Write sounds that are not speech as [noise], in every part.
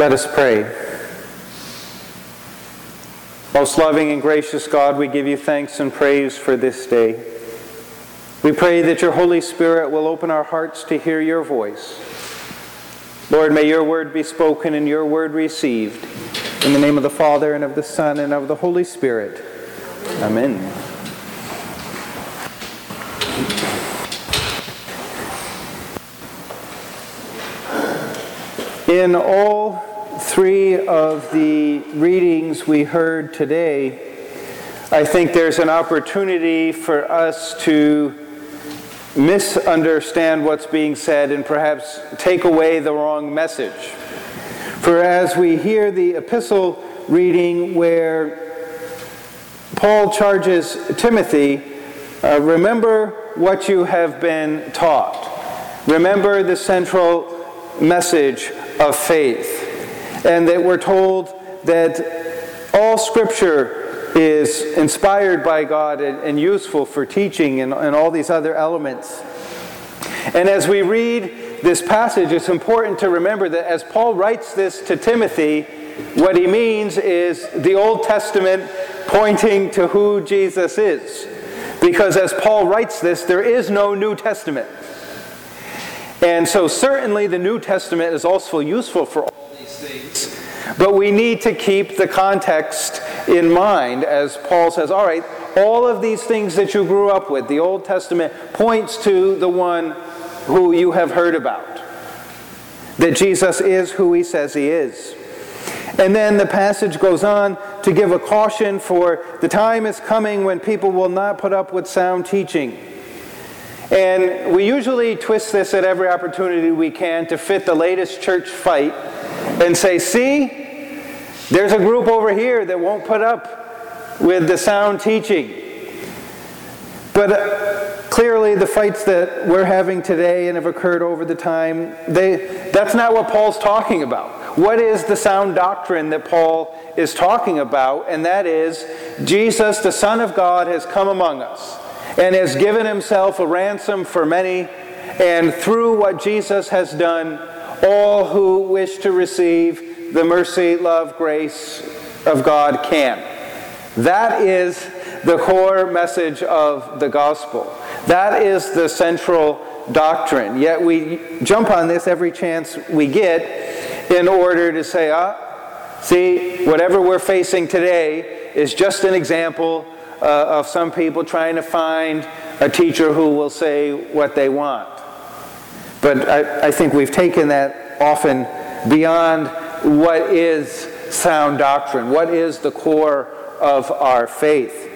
Let us pray. Most loving and gracious God, we give you thanks and praise for this day. We pray that your Holy Spirit will open our hearts to hear your voice. Lord, may your word be spoken and your word received. In the name of the Father, and of the Son, and of the Holy Spirit. Amen. In all three of the readings we heard today, I think there's an opportunity for us to misunderstand what's being said and perhaps take away the wrong message. For as we hear the epistle reading where Paul charges Timothy, uh, remember what you have been taught. Remember the central message of faith and that we're told that all Scripture is inspired by God and, and useful for teaching and, and all these other elements. And as we read this passage, it's important to remember that as Paul writes this to Timothy, what he means is the Old Testament pointing to who Jesus is. Because as Paul writes this, there is no New Testament. And so, certainly, the New Testament is also useful for. But we need to keep the context in mind as Paul says, all right, all of these things that you grew up with, the Old Testament points to the one who you have heard about. That Jesus is who he says he is. And then the passage goes on to give a caution for the time is coming when people will not put up with sound teaching. And we usually twist this at every opportunity we can to fit the latest church fight and say, see, there's a group over here that won't put up with the sound teaching. But uh, clearly, the fights that we're having today and have occurred over the time, they, that's not what Paul's talking about. What is the sound doctrine that Paul is talking about? And that is Jesus, the Son of God, has come among us and has given himself a ransom for many. And through what Jesus has done, all who wish to receive the mercy, love, grace of God can. That is the core message of the gospel. That is the central doctrine. Yet we jump on this every chance we get in order to say, ah, see, whatever we're facing today is just an example uh, of some people trying to find a teacher who will say what they want. But I, I think we've taken that often beyond what is sound doctrine, what is the core of our faith.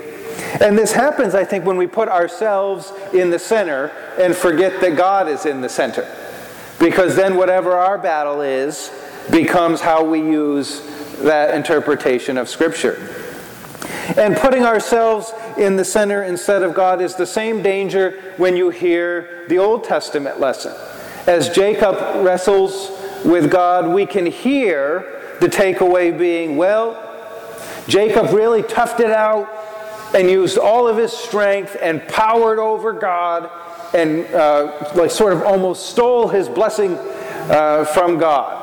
And this happens, I think, when we put ourselves in the center and forget that God is in the center. Because then whatever our battle is becomes how we use that interpretation of Scripture. And putting ourselves in the center instead of God is the same danger when you hear the Old Testament lesson. As Jacob wrestles with God, we can hear the takeaway being, well, Jacob really toughed it out and used all of his strength and powered over God and uh, like sort of almost stole his blessing uh, from God.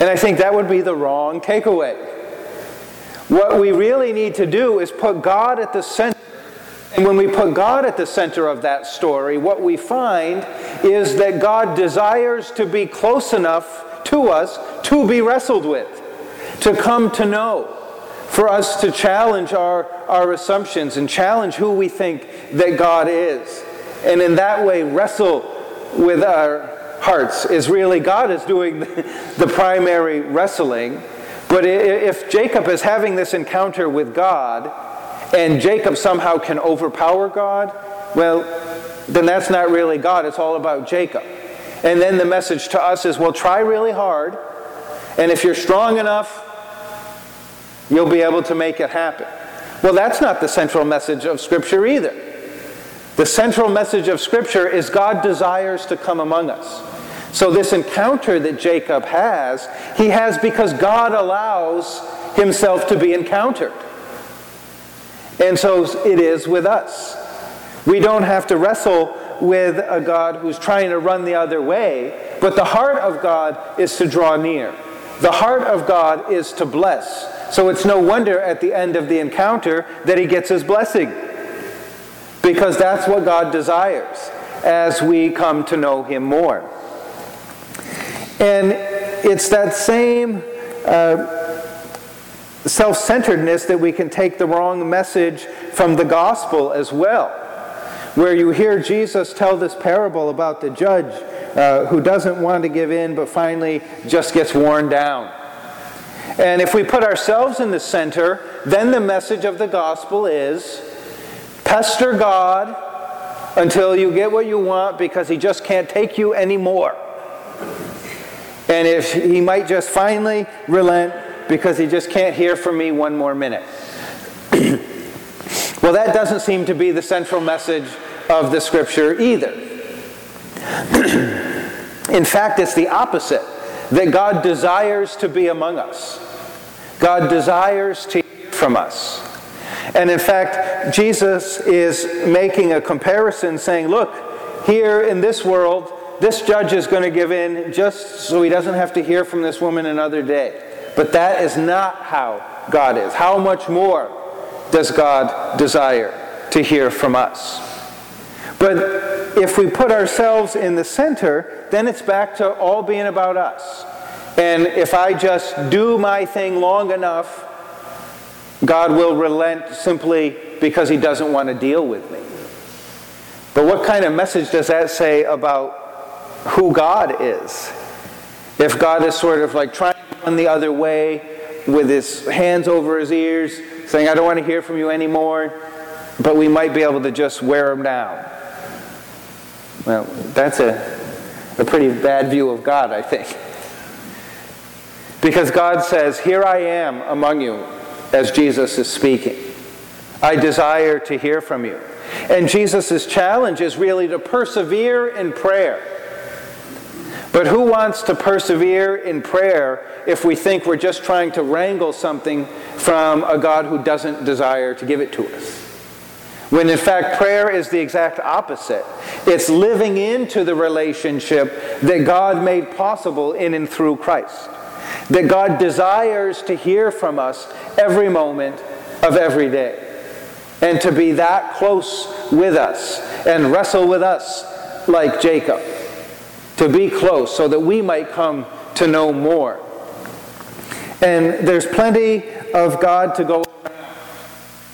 And I think that would be the wrong takeaway. What we really need to do is put God at the center. And when we put God at the center of that story, what we find is that God desires to be close enough to us to be wrestled with, to come to know, for us to challenge our, our assumptions and challenge who we think that God is. And in that way, wrestle with our hearts is really God is doing [laughs] the primary wrestling. But if Jacob is having this encounter with God, and Jacob somehow can overpower God, well, then that's not really God. It's all about Jacob. And then the message to us is well, try really hard, and if you're strong enough, you'll be able to make it happen. Well, that's not the central message of Scripture either. The central message of Scripture is God desires to come among us. So, this encounter that Jacob has, he has because God allows himself to be encountered. And so it is with us. We don't have to wrestle with a God who's trying to run the other way, but the heart of God is to draw near. the heart of God is to bless. So it's no wonder at the end of the encounter that he gets his blessing. Because that's what God desires as we come to know him more. And it's that same uh, self centeredness that we can take the wrong message from the gospel as well, where you hear Jesus tell this parable about the judge uh, who doesn't want to give in but finally just gets worn down. And if we put ourselves in the center, then the message of the gospel is pester God until you get what you want because he just can't take you anymore. And if he might just finally relent because he just can't hear from me one more minute. [clears throat] well, that doesn't seem to be the central message of the scripture either. [clears throat] In fact, it's the opposite that God desires to be among us. God desires to hear from us. And in fact, Jesus is making a comparison saying, look, here in this world, this judge is going to give in just so he doesn't have to hear from this woman another day. But that is not how God is. How much more does God desire to hear from us? But if we put ourselves in the center, then it's back to all being about us. And if I just do my thing long enough, God will relent simply because he doesn't want to deal with me. But what kind of message does that say about who God is. If God is sort of like trying to run the other way with his hands over his ears, saying, I don't want to hear from you anymore, but we might be able to just wear him down. Well, that's a, a pretty bad view of God, I think. Because God says, Here I am among you, as Jesus is speaking. I desire to hear from you. And Jesus' challenge is really to persevere in prayer. But who wants to persevere in prayer if we think we're just trying to wrangle something from a God who doesn't desire to give it to us? When in fact, prayer is the exact opposite. It's living into the relationship that God made possible in and through Christ. That God desires to hear from us every moment of every day. And to be that close with us and wrestle with us like Jacob to be close so that we might come to know more. And there's plenty of God to go.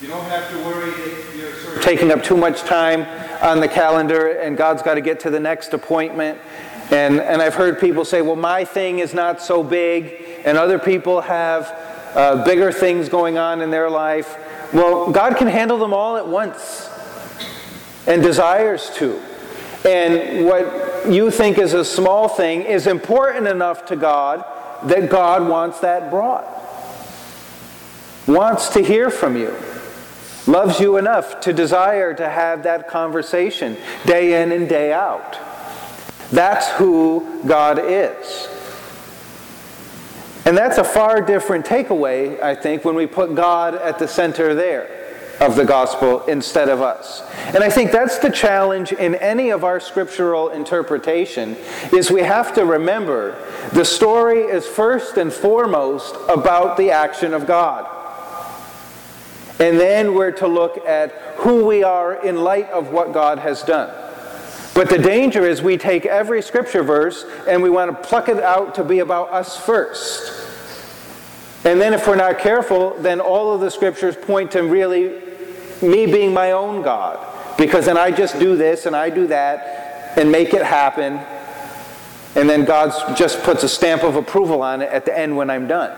You don't have to worry if you're sort of taking up too much time on the calendar and God's got to get to the next appointment. And, and I've heard people say, well, my thing is not so big, and other people have uh, bigger things going on in their life. Well, God can handle them all at once and desires to. And what you think is a small thing is important enough to God that God wants that brought. Wants to hear from you. Loves you enough to desire to have that conversation day in and day out. That's who God is. And that's a far different takeaway, I think, when we put God at the center there of the gospel instead of us. And I think that's the challenge in any of our scriptural interpretation is we have to remember the story is first and foremost about the action of God. And then we're to look at who we are in light of what God has done. But the danger is we take every scripture verse and we want to pluck it out to be about us first. And then, if we're not careful, then all of the scriptures point to really me being my own God. Because then I just do this and I do that and make it happen. And then God just puts a stamp of approval on it at the end when I'm done.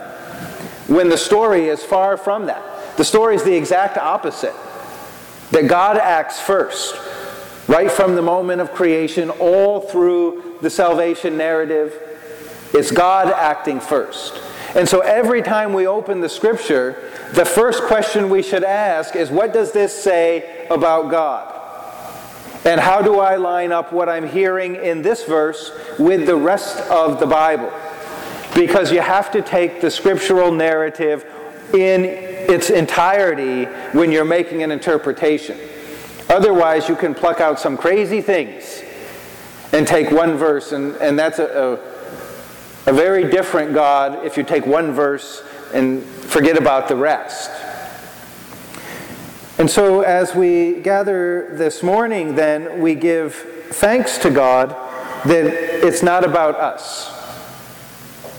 When the story is far from that. The story is the exact opposite. That God acts first, right from the moment of creation, all through the salvation narrative. It's God acting first. And so every time we open the scripture, the first question we should ask is what does this say about God? And how do I line up what I'm hearing in this verse with the rest of the Bible? Because you have to take the scriptural narrative in its entirety when you're making an interpretation. Otherwise, you can pluck out some crazy things and take one verse, and, and that's a, a a very different God if you take one verse and forget about the rest. And so, as we gather this morning, then we give thanks to God that it's not about us,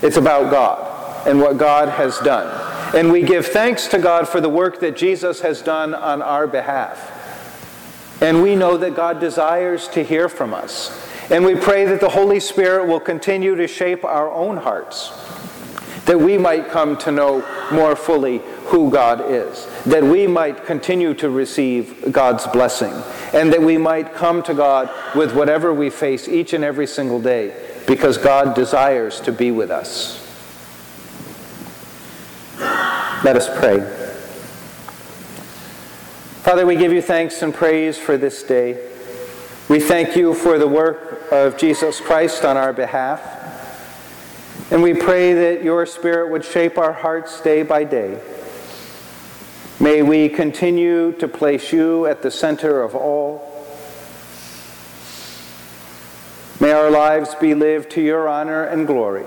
it's about God and what God has done. And we give thanks to God for the work that Jesus has done on our behalf. And we know that God desires to hear from us. And we pray that the Holy Spirit will continue to shape our own hearts, that we might come to know more fully who God is, that we might continue to receive God's blessing, and that we might come to God with whatever we face each and every single day, because God desires to be with us. Let us pray. Father, we give you thanks and praise for this day. We thank you for the work of Jesus Christ on our behalf. And we pray that your Spirit would shape our hearts day by day May we continue to place you at the center of all. May our lives be lived to your honor and glory.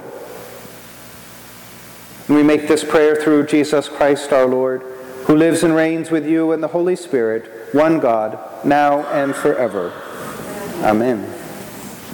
And we make this prayer through Jesus Christ our Lord, who lives and reigns with you in the Holy Spirit, one God, now and forever. Amen.